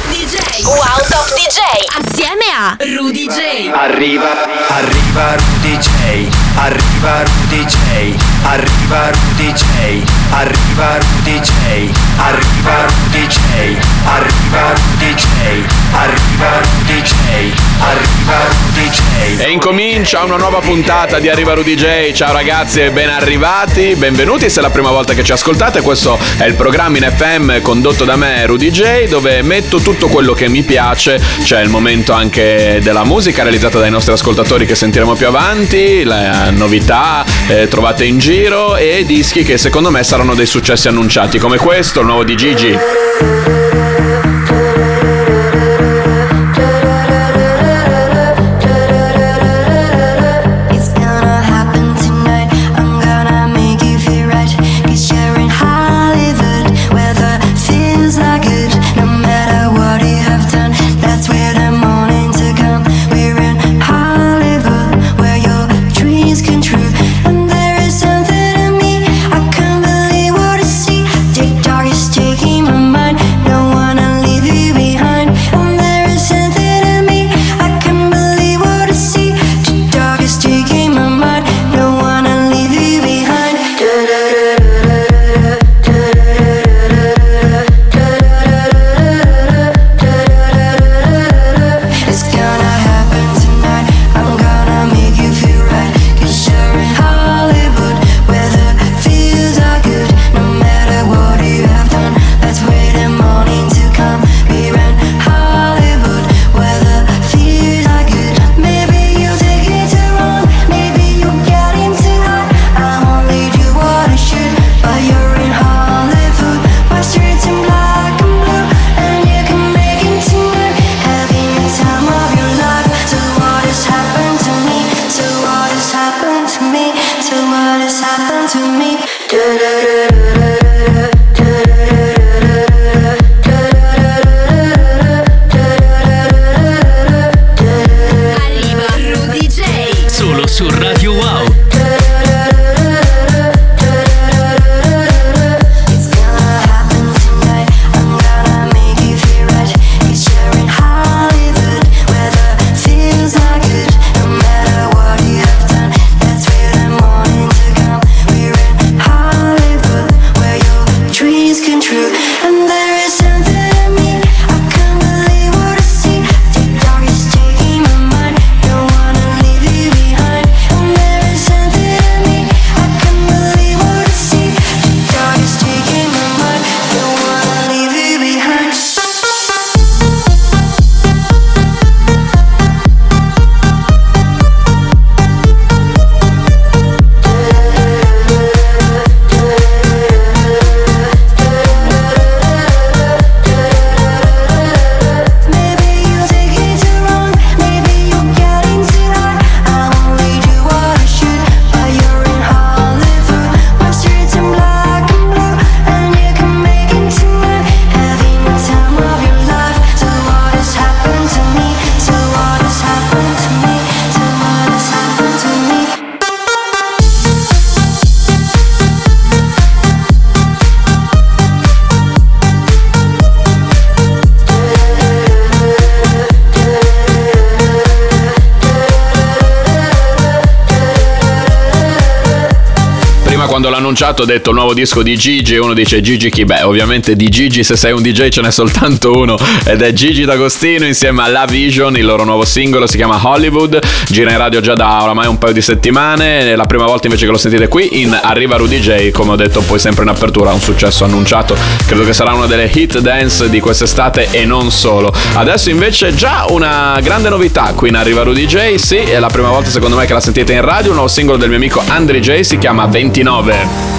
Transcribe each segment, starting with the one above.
Top DJ. Wow DJ. Assieme a Rudy J. Arriva, arriva Rudy J. Arriva Rudy J. Arriva Rudy J. Arriva Rudy J. Arriva Rudy J. Arriva Rudy J. Arriva Rudy J. Arriva Rudy J. E incomincia una nuova puntata di Arriva Rudy J. Ciao ragazzi e ben arrivati, benvenuti se è la prima volta che ci ascoltate. Questo è il programma in FM condotto da me, Rudy J, dove metto tutto quello che mi piace. C'è il momento anche della musica realizzata dai nostri ascoltatori che sentiremo più avanti, le novità eh, trovate in giro e dischi che secondo me saranno dei successi annunciati, come questo, il nuovo di Gigi. Annunciato ho detto nuovo disco di Gigi e uno dice Gigi chi? Beh ovviamente di Gigi se sei un DJ ce n'è soltanto uno ed è Gigi D'Agostino insieme a La Vision, il loro nuovo singolo si chiama Hollywood, gira in radio già da oramai un paio di settimane, la prima volta invece che lo sentite qui in Arriva Rudy J, come ho detto poi sempre in apertura, un successo annunciato, credo che sarà una delle hit dance di quest'estate e non solo. Adesso invece già una grande novità qui in Arriva Rudy J, sì, è la prima volta secondo me che la sentite in radio, un nuovo singolo del mio amico Andre J, si chiama 29.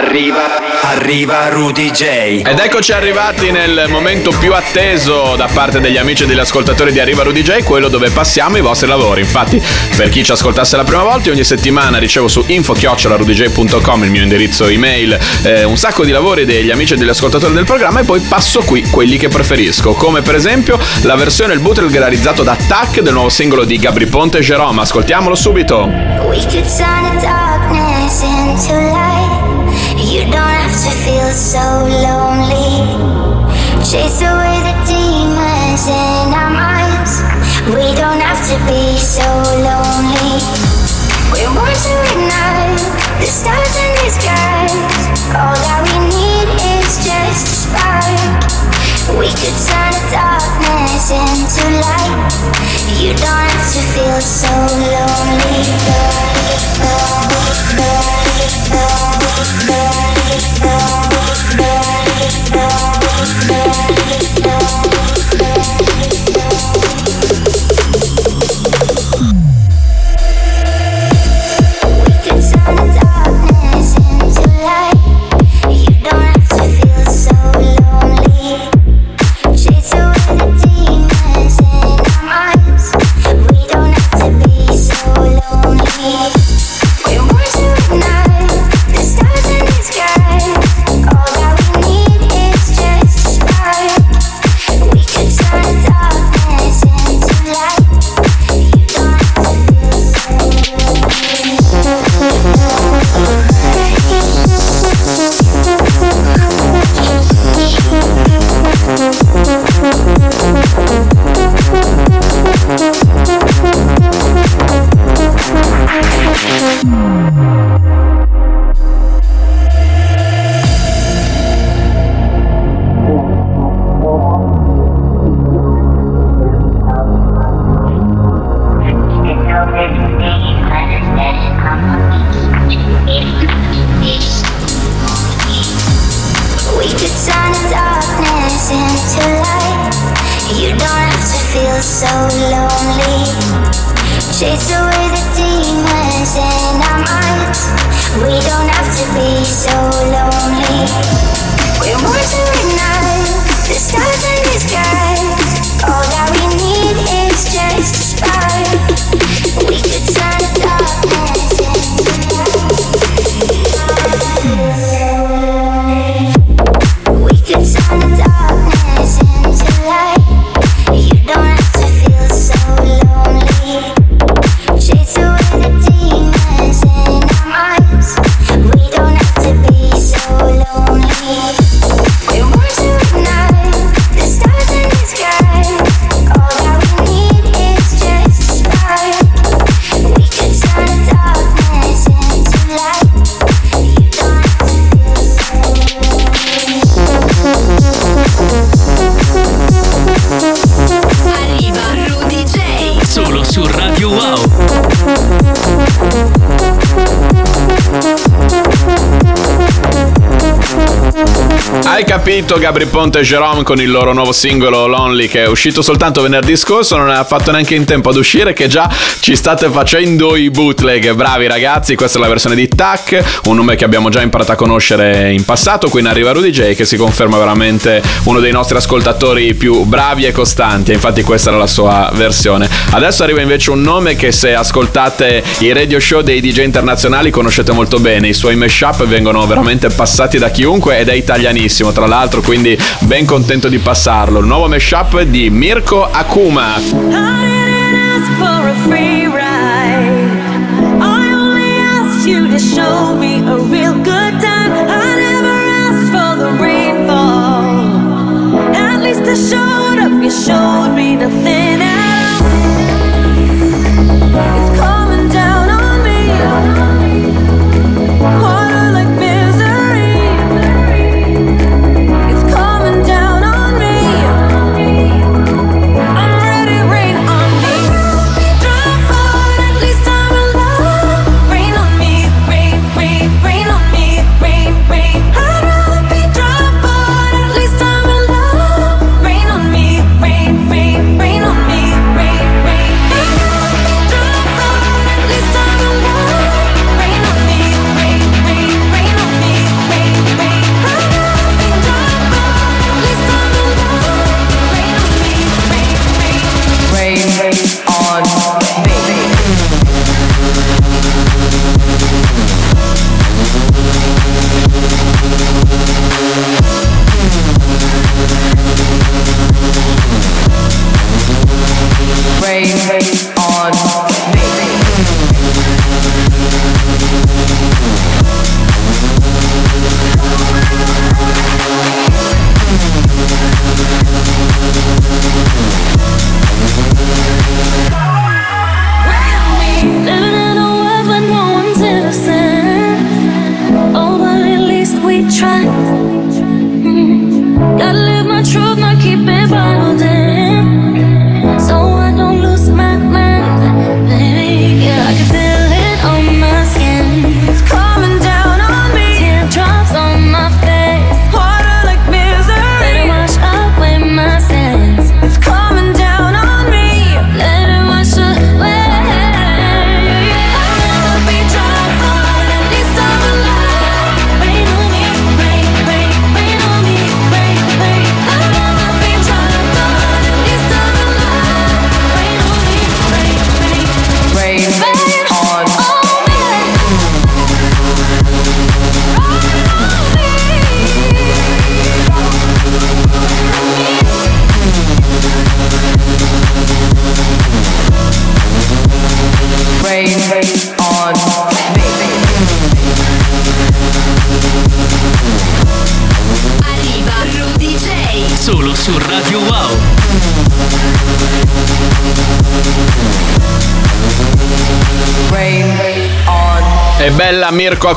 Arriva, arriva, Rudy J. Ed eccoci arrivati nel momento più atteso da parte degli amici e degli ascoltatori di Arriva Rudy J, quello dove passiamo i vostri lavori. Infatti, per chi ci ascoltasse la prima volta, ogni settimana ricevo su info-rudyj.com il mio indirizzo email, eh, un sacco di lavori degli amici e degli ascoltatori del programma e poi passo qui quelli che preferisco, come per esempio la versione il bootleg realizzato da Tac del nuovo singolo di Gabri Ponte e Jerome. Ascoltiamolo subito. We could turn the darkness into light. You don't have to feel so lonely. Chase away the demons in our minds. We don't have to be so lonely. We're born to ignite the stars in the skies. All that we need is just a spark. We could turn the darkness into light. You don't have to feel so lonely. Chase away the demons in our minds. We don't have to be so lonely. Capito Gabri Ponte e Jerome con il loro nuovo singolo Lonely che è uscito soltanto venerdì scorso, non ha fatto neanche in tempo ad uscire che già ci state facendo i bootleg. Bravi ragazzi, questa è la versione di Tac, un nome che abbiamo già imparato a conoscere in passato, qui in arriva Rudy J che si conferma veramente uno dei nostri ascoltatori più bravi e costanti, infatti questa era la sua versione. Adesso arriva invece un nome che se ascoltate i radio show dei DJ internazionali conoscete molto bene, i suoi mashup vengono veramente passati da chiunque ed è italianissimo tra l'altro, quindi ben contento di passarlo. Il nuovo mashup di Mirko Akuma. Show me a real good time. I never asked for the rainfall. At least I showed up. You showed me nothing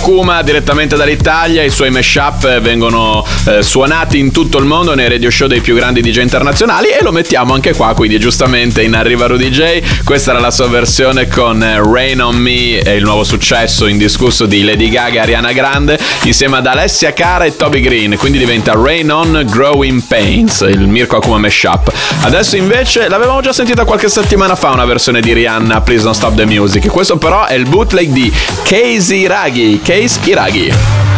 Akuma direttamente dall'Italia, i suoi mashup eh, vengono eh, suonati in tutto il mondo nei radio show dei più grandi DJ internazionali e lo mettiamo anche qua, quindi giustamente in Arriva Rudy J. Questa era la sua versione con eh, Rain on Me e il nuovo successo indiscusso di Lady Gaga e Ariana Grande insieme ad Alessia Cara e Toby Green, quindi diventa Rain on Growing Pains, il Mirko Akuma mashup. Adesso invece l'avevamo già sentita qualche settimana fa una versione di Rihanna, Please Don't Stop the Music. Questo però è il bootleg di Case Iraghi, Case Iraghi.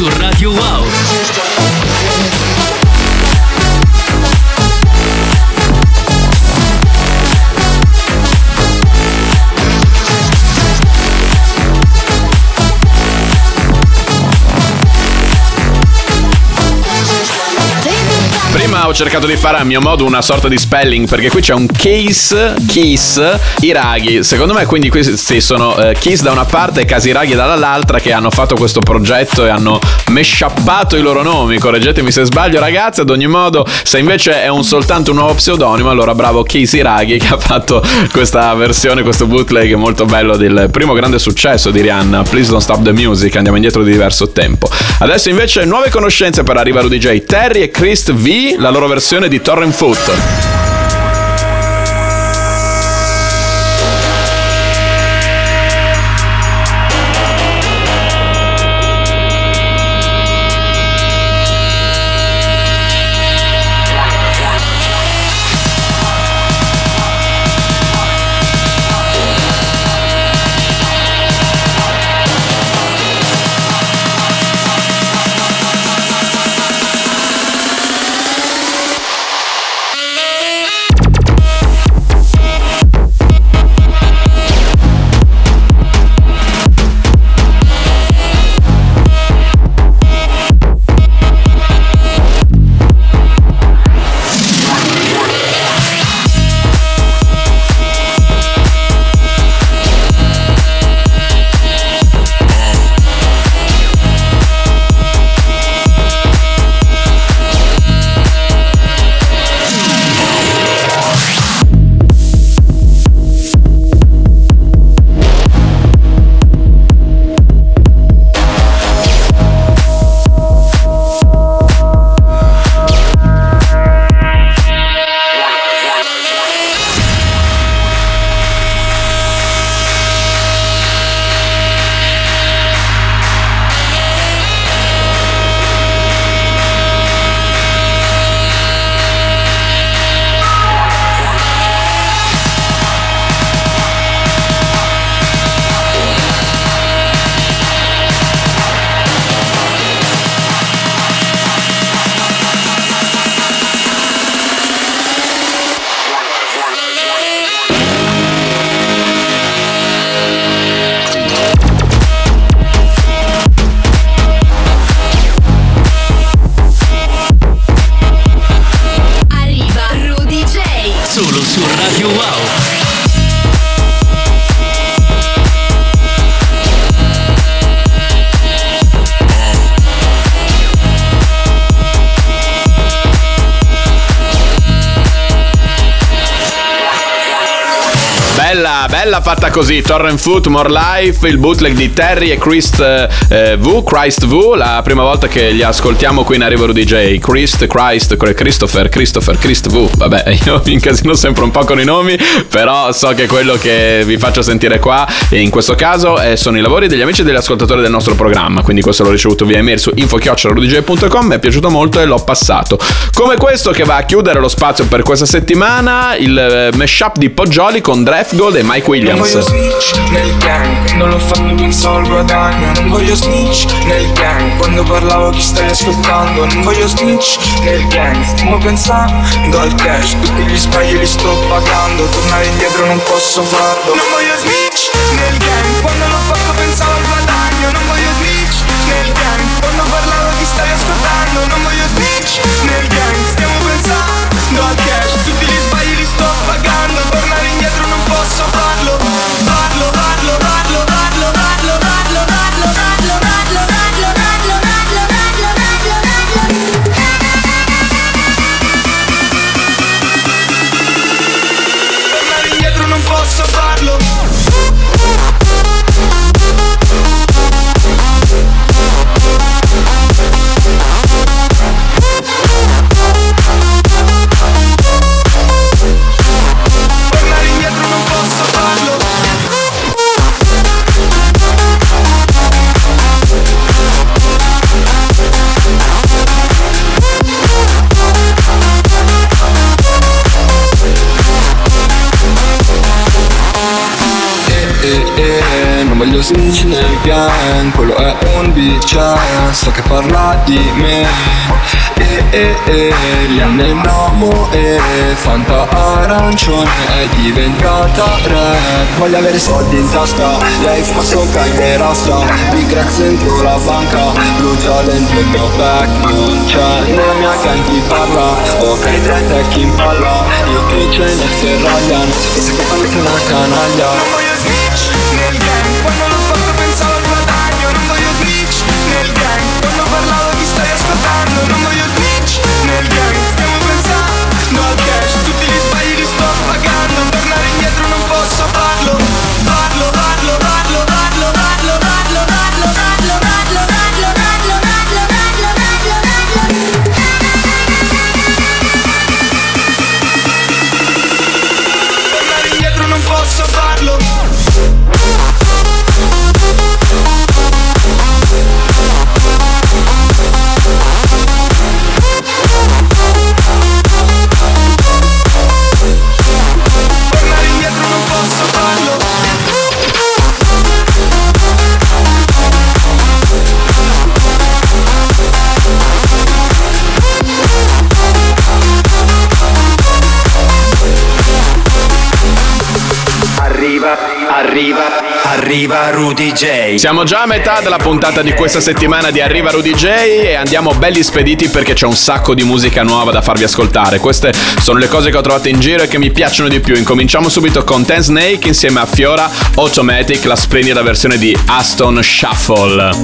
Su Radio Wow. Ho cercato di fare a mio modo una sorta di spelling perché qui c'è un case, kiss, Iraghi. Secondo me quindi questi sono eh, Kiss da una parte e Casiraghi dall'altra che hanno fatto questo progetto e hanno meshappato i loro nomi. Correggetemi se sbaglio ragazzi, ad ogni modo se invece è un soltanto un nuovo pseudonimo allora bravo Case Iraghi che ha fatto questa versione, questo bootleg molto bello del primo grande successo di Rihanna, Please Don't Stop the Music, andiamo indietro di diverso tempo. Adesso invece nuove conoscenze per Arriva Rudy J, Terry e Chris V, la loro versione di Torrent Foot. Bye-bye. Bella, fatta così. Torrent Foot, More Life, il bootleg di Terry e Christ eh, V, Christ V, la prima volta che li ascoltiamo qui in Arrivaro DJ. Christ, Christ, Christopher, Christopher, Christ V. Vabbè, io mi incasino sempre un po' con i nomi, però so che quello che vi faccio sentire qua, in questo caso eh, sono i lavori degli amici e degli ascoltatori del nostro programma, quindi questo l'ho ricevuto via email su info.rodj.com, mi è piaciuto molto e l'ho passato. Come questo che va a chiudere lo spazio per questa settimana, il eh, mashup di Poggioli con Draft Gold e Mike Non Williams. voglio snitch nel gang, non lo fanno pensavo al guadagno Non voglio snitch nel gang, quando parlavo chi stai ascoltando. Non voglio snitch nel gang, stiamo pensando al cash Tutti gli sbagli li sto pagando, tornare indietro non posso farlo. Non voglio snitch nel gang, quando bitch, so che parla di me. Eh, eh, eh, Lianne in uomo e Fanta arancione è diventata rap. Voglio avere soldi in tasca Lei fuma sopra me rasta. Big Rex dentro la banca Brucia dentro il mio back. Non c'è nella mia gang chi parla Ok, tre tech in palla Io che ce ne ferragliano Se che fanno una canaglia arriva Rudy J. Siamo già a metà della puntata di questa settimana di Arriva Rudy J e andiamo belli spediti perché c'è un sacco di musica nuova da farvi ascoltare. Queste sono le cose che ho trovato in giro e che mi piacciono di più. Incominciamo subito con Ten Snake insieme a Fiora Automatic, la splendida versione di Aston Shuffle. No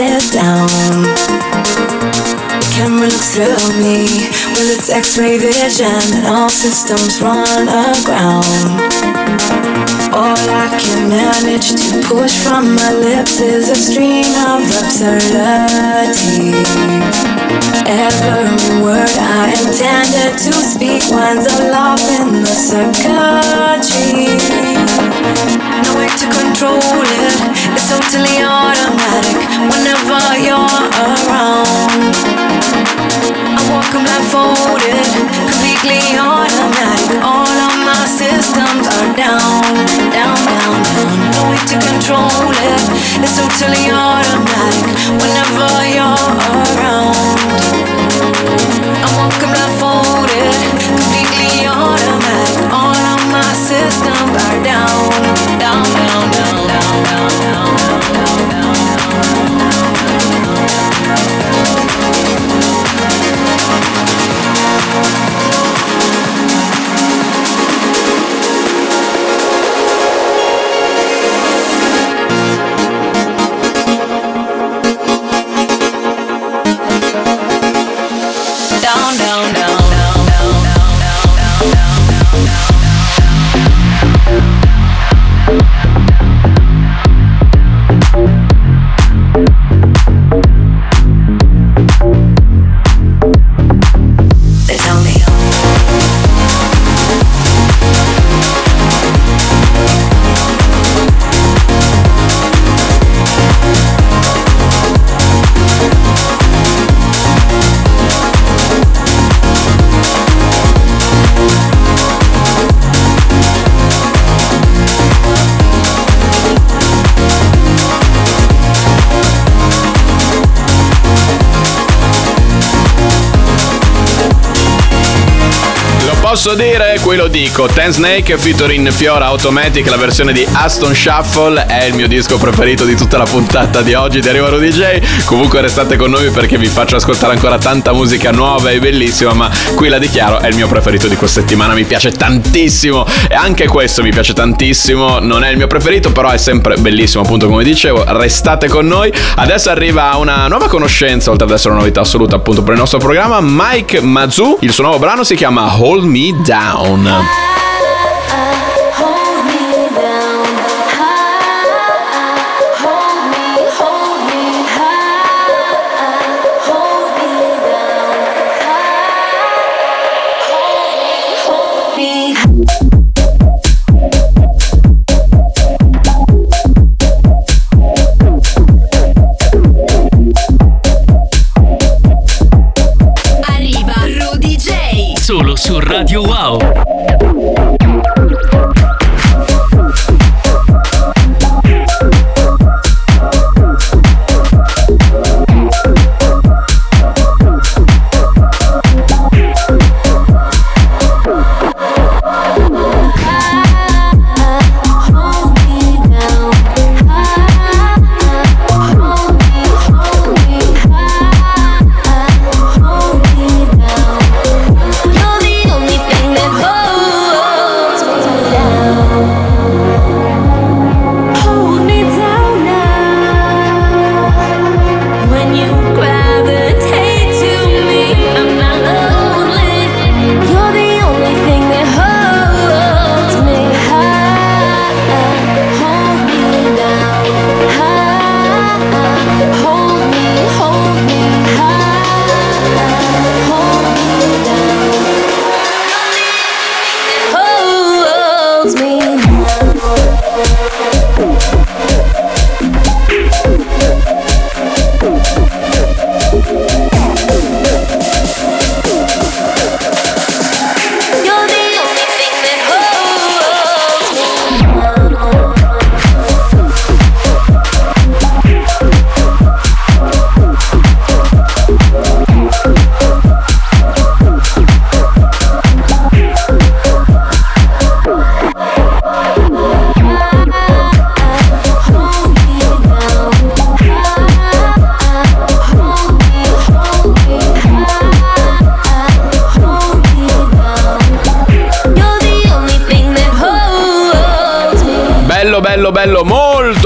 myself Well, it's X-ray vision, and all systems run aground. All I can manage to push from my lips is a stream of absurdity. Every word I intended to speak winds up in the circuitry. No way to control it, it's totally automatic whenever you're around. I walk blindfolded, completely automatic. All of my systems are down, down, down, down. No way to control it, it's totally automatic whenever you're around. I'm walking blindfolded, completely automatic. All of my systems are down, down, down, down, down, down, posso dire, qui lo dico. Ten Snake featuring Fiora Automatic, la versione di Aston Shuffle, è il mio disco preferito di tutta la puntata di oggi di Arrivaro DJ. Comunque restate con noi perché vi faccio ascoltare ancora tanta musica nuova e bellissima, ma qui la dichiaro, è il mio preferito di questa settimana, mi piace tantissimo. E anche questo mi piace tantissimo, non è il mio preferito, però è sempre bellissimo, appunto come dicevo. Restate con noi. Adesso arriva una nuova conoscenza, oltre ad essere una novità assoluta appunto per il nostro programma, Mike Mazu. Il suo nuovo brano si chiama Hold Me me down.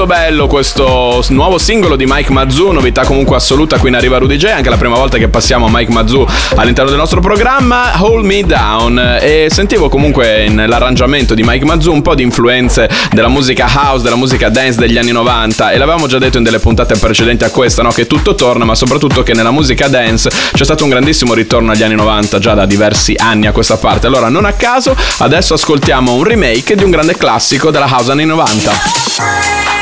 Molto bello questo nuovo singolo di Mike Mazzu, novità comunque assoluta qui in Arriva Rudy J, anche la prima volta che passiamo Mike Mazzu all'interno del nostro programma, Hold Me Down. E sentivo comunque nell'arrangiamento di Mike Mazzu un po' di influenze della musica house, della musica dance degli anni 90 e l'avevamo già detto in delle puntate precedenti a questa, no? che tutto torna, ma soprattutto che nella musica dance c'è stato un grandissimo ritorno agli anni 90 già da diversi anni a questa parte. Allora, non a caso, adesso ascoltiamo un remake di un grande classico della house anni 90.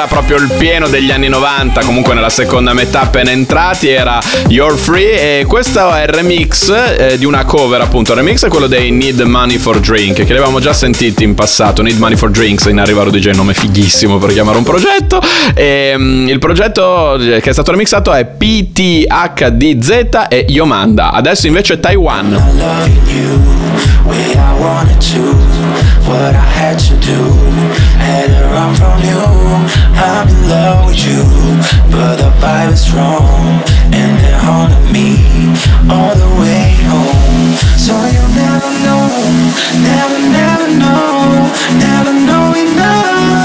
Era proprio il pieno degli anni 90, comunque nella seconda metà appena entrati era You're Free e questo è il remix eh, di una cover appunto, il remix è quello dei Need Money for Drink che li avevamo già sentiti in passato, Need Money for Drinks in Arriva Rudy J, nome fighissimo per chiamare un progetto. E mm, il progetto che è stato remixato è PTHDZ e Yomanda, adesso invece Taiwan. Had run from you. I'm in love with you, but the vibe is wrong, and they're haunting me all the way home. So you'll never know, never, never know, never know enough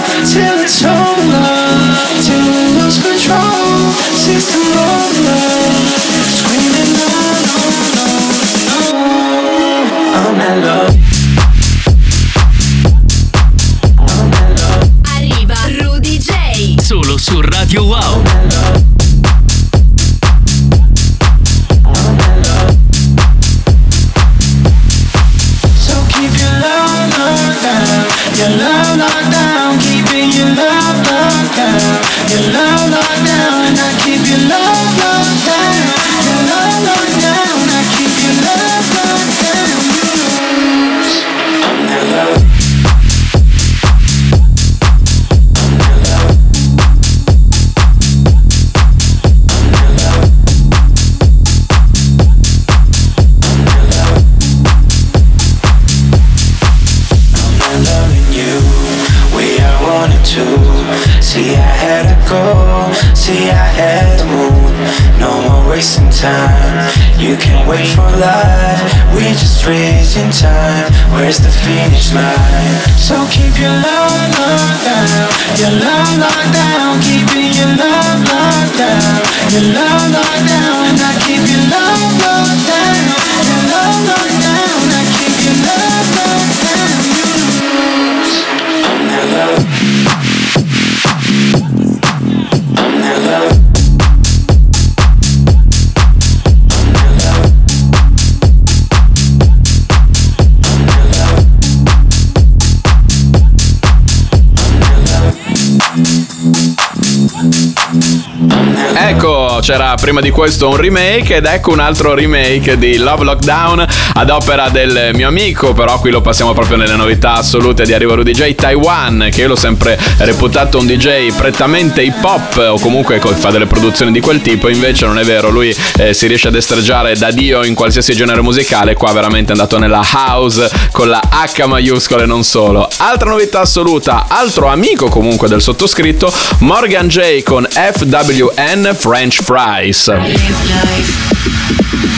c'era prima di questo un remake ed ecco un altro remake di Love Lockdown ad opera del mio amico, però qui lo passiamo proprio nelle novità assolute di Arriva Rudy J Taiwan, che io l'ho sempre reputato un DJ prettamente hip hop o comunque co- fa delle produzioni di quel tipo, invece non è vero, lui eh, si riesce a destreggiare da Dio in qualsiasi genere musicale, qua veramente è andato nella house con la H maiuscola e non solo. Altra novità assoluta, altro amico comunque del sottoscritto, Morgan J con FWN French Fries. Live life,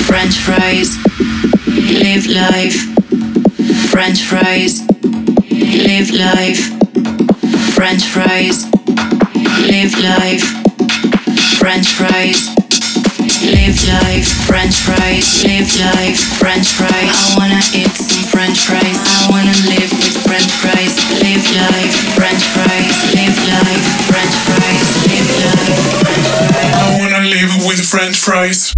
French fries. Live life, French fries. Live life, French fries. Live life, French fries. Live life, French fries. Live life, French fries. I wanna eat some French fries. I wanna live with French fries. Live life, French fries. Live life, French fries. Live life, live with French fries.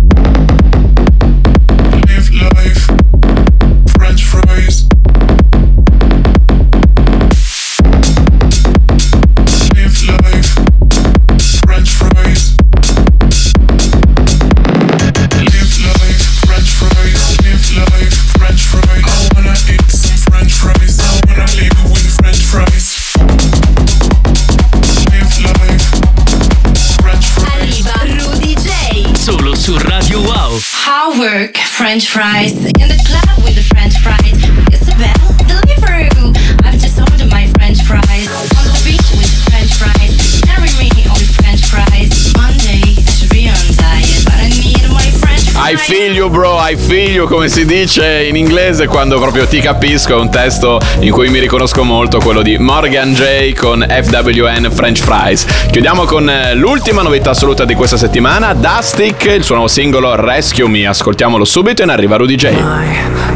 Live life. French fries. French fries feel you bro, I feel you come si dice in inglese quando proprio ti capisco, è un testo in cui mi riconosco molto, quello di Morgan J con FWN French Fries. Chiudiamo con eh, l'ultima novità assoluta di questa settimana, Dustic, il suo nuovo singolo Rescue Me, ascoltiamolo subito ne arriva Rudy J.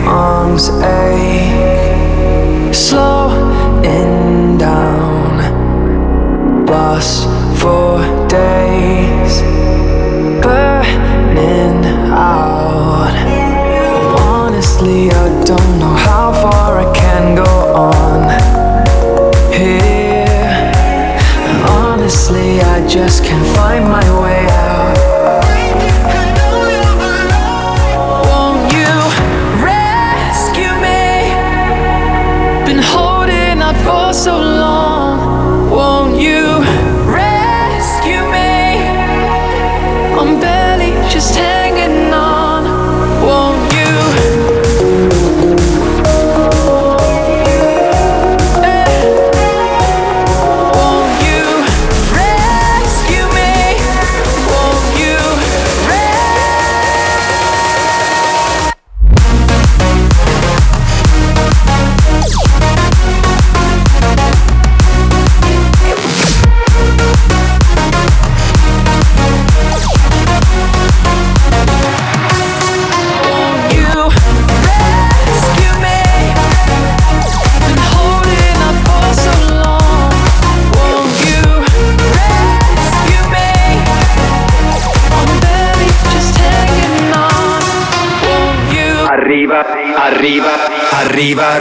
arms ache, slowing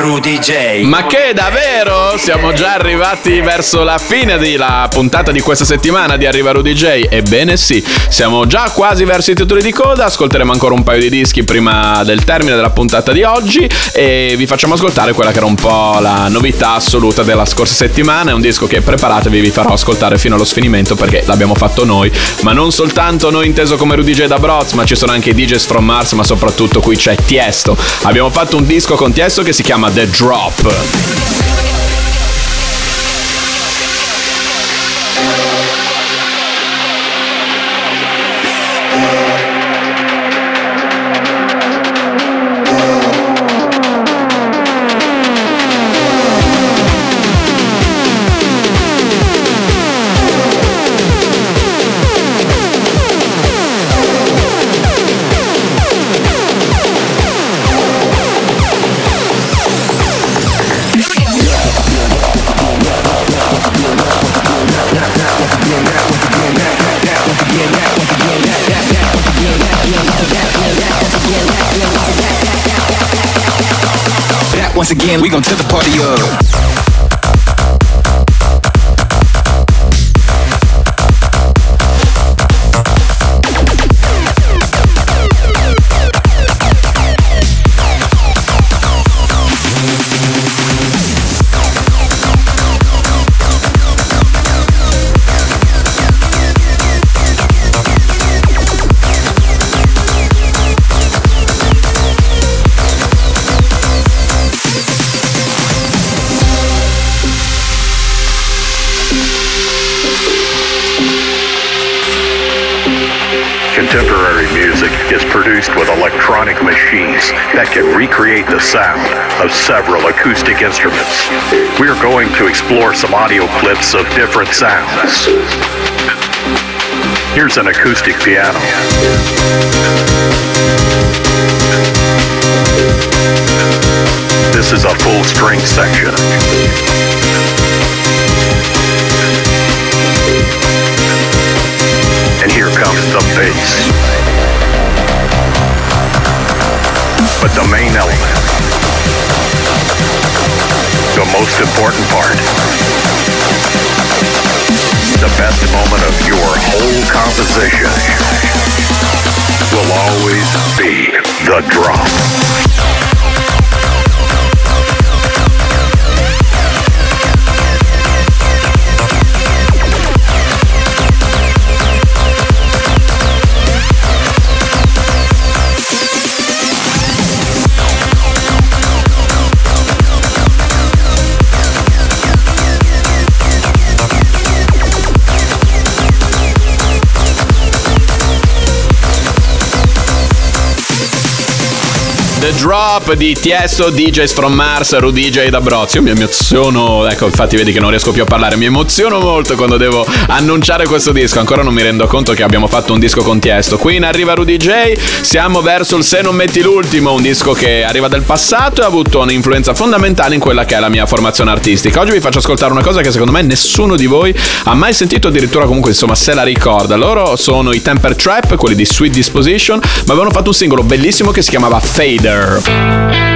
Rudy J. Ma che davvero? Siamo già arrivati verso la fine della puntata di questa settimana di Arriva Rudy J. Ebbene sì, siamo già quasi verso i titoli di coda, ascolteremo ancora un paio di dischi prima del termine della puntata di oggi e vi facciamo ascoltare quella che era un po' la novità assoluta della scorsa settimana, è un disco che preparatevi vi farò ascoltare fino allo sfinimento perché l'abbiamo fatto noi, ma non soltanto noi inteso come Rudy J da Broz, ma ci sono anche i DJs from Mars, ma soprattutto qui c'è Tiesto. Abbiamo fatto un disco con Tiesto che si chiama The Drop. Again. We gon' turn the party up. Is produced with electronic machines that can recreate the sound of several acoustic instruments. We are going to explore some audio clips of different sounds. Here's an acoustic piano. This is a full string section. Most important part, the best moment of your whole composition will always be the drop. Drop di Tiesto, DJs from Mars, Rudy DJ da Brozio. Io mi emoziono, ecco, infatti vedi che non riesco più a parlare. Mi emoziono molto quando devo annunciare questo disco. Ancora non mi rendo conto che abbiamo fatto un disco con Tiesto. Qui in arriva Rudy J. Siamo verso il Se non metti l'ultimo, un disco che arriva dal passato e ha avuto un'influenza fondamentale in quella che è la mia formazione artistica. Oggi vi faccio ascoltare una cosa che secondo me nessuno di voi ha mai sentito, addirittura comunque insomma se la ricorda. Loro sono i Temper Trap, quelli di Sweet Disposition, ma avevano fatto un singolo bellissimo che si chiamava Fader. Solo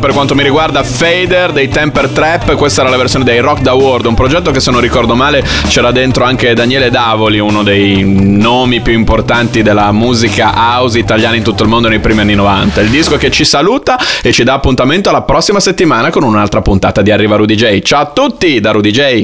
per quanto mi riguarda, Fader dei Temper Trap. Questa era la versione dei Rock da World, un progetto che se non ricordo male c'era dentro anche Daniele Davoli, uno dei nomi più importanti della musica house italiana in tutto il mondo nei primi anni 90. Il disco che ci saluta e ci dà appuntamento alla prossima settimana con un'altra puntata di Arriva Rudy J. Ciao a tutti da Rudy J.